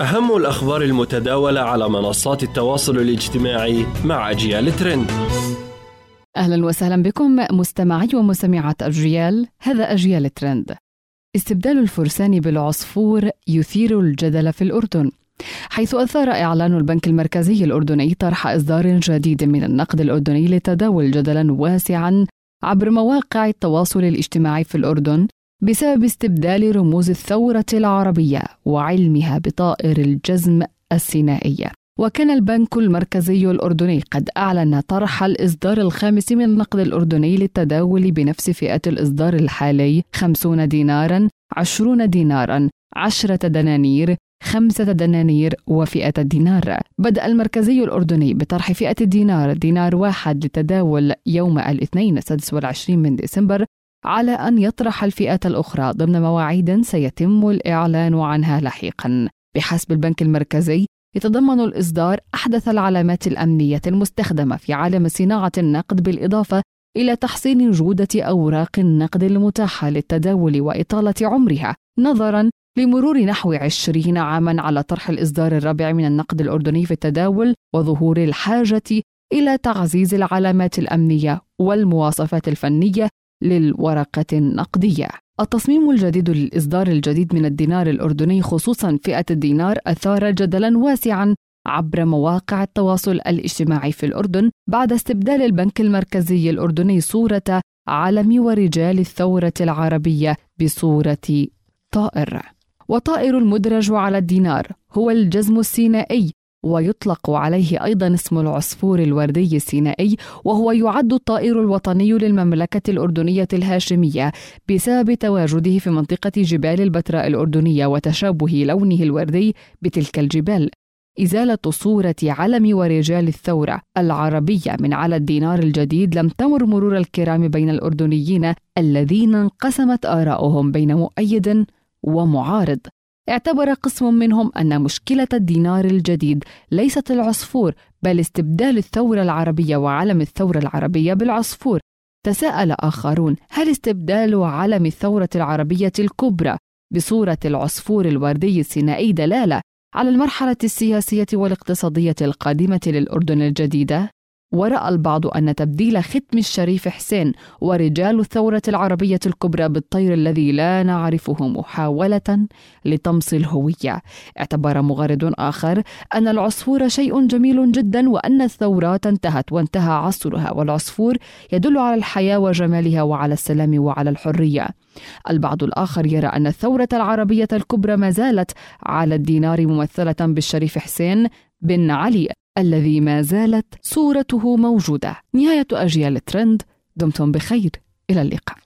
أهم الأخبار المتداولة على منصات التواصل الاجتماعي مع أجيال ترند. أهلا وسهلا بكم مستمعي ومستمعات أجيال هذا أجيال ترند. استبدال الفرسان بالعصفور يثير الجدل في الأردن حيث أثار إعلان البنك المركزي الأردني طرح إصدار جديد من النقد الأردني لتداول جدلا واسعا عبر مواقع التواصل الاجتماعي في الأردن بسبب استبدال رموز الثورة العربية وعلمها بطائر الجزم السينائي. وكان البنك المركزي الأردني قد أعلن طرح الإصدار الخامس من النقد الأردني للتداول بنفس فئة الإصدار الحالي 50 دينارا 20 دينارا 10 دنانير خمسة دنانير وفئة الدينار بدأ المركزي الأردني بطرح فئة الدينار دينار واحد للتداول يوم الاثنين السادس والعشرين من ديسمبر على أن يطرح الفئة الأخرى ضمن مواعيد سيتم الإعلان عنها لاحقا. بحسب البنك المركزي يتضمن الإصدار أحدث العلامات الأمنية المستخدمة في عالم صناعة النقد بالإضافة إلى تحسين جودة أوراق النقد المتاحة للتداول وإطالة عمرها نظرا لمرور نحو عشرين عاما على طرح الإصدار الرابع من النقد الأردني في التداول وظهور الحاجة إلى تعزيز العلامات الأمنية والمواصفات الفنية للورقة النقدية. التصميم الجديد للإصدار الجديد من الدينار الأردني خصوصا فئة الدينار أثار جدلا واسعا عبر مواقع التواصل الاجتماعي في الأردن بعد استبدال البنك المركزي الأردني صورة علم ورجال الثورة العربية بصورة طائر. وطائر المدرج على الدينار هو الجزم السينائي ويطلق عليه أيضا اسم العصفور الوردي السينائي وهو يعد الطائر الوطني للمملكة الأردنية الهاشمية بسبب تواجده في منطقة جبال البتراء الأردنية وتشابه لونه الوردي بتلك الجبال. إزالة صورة علم ورجال الثورة العربية من على الدينار الجديد لم تمر مرور الكرام بين الأردنيين الذين انقسمت آراؤهم بين مؤيد ومعارض. اعتبر قسم منهم أن مشكلة الدينار الجديد ليست العصفور بل استبدال الثورة العربية وعلم الثورة العربية بالعصفور تساءل آخرون هل استبدال علم الثورة العربية الكبرى بصورة العصفور الوردي السينائي دلالة على المرحلة السياسية والاقتصادية القادمة للأردن الجديدة؟ ورأى البعض أن تبديل ختم الشريف حسين ورجال الثورة العربية الكبرى بالطير الذي لا نعرفه محاولة لطمس الهوية. اعتبر مغرد آخر أن العصفور شيء جميل جدا وأن الثورات انتهت وانتهى عصرها والعصفور يدل على الحياة وجمالها وعلى السلام وعلى الحرية. البعض الآخر يرى أن الثورة العربية الكبرى ما زالت على الدينار ممثلة بالشريف حسين بن علي. الذي ما زالت صورته موجودة. نهاية أجيال ترند دمتم بخير. إلى اللقاء.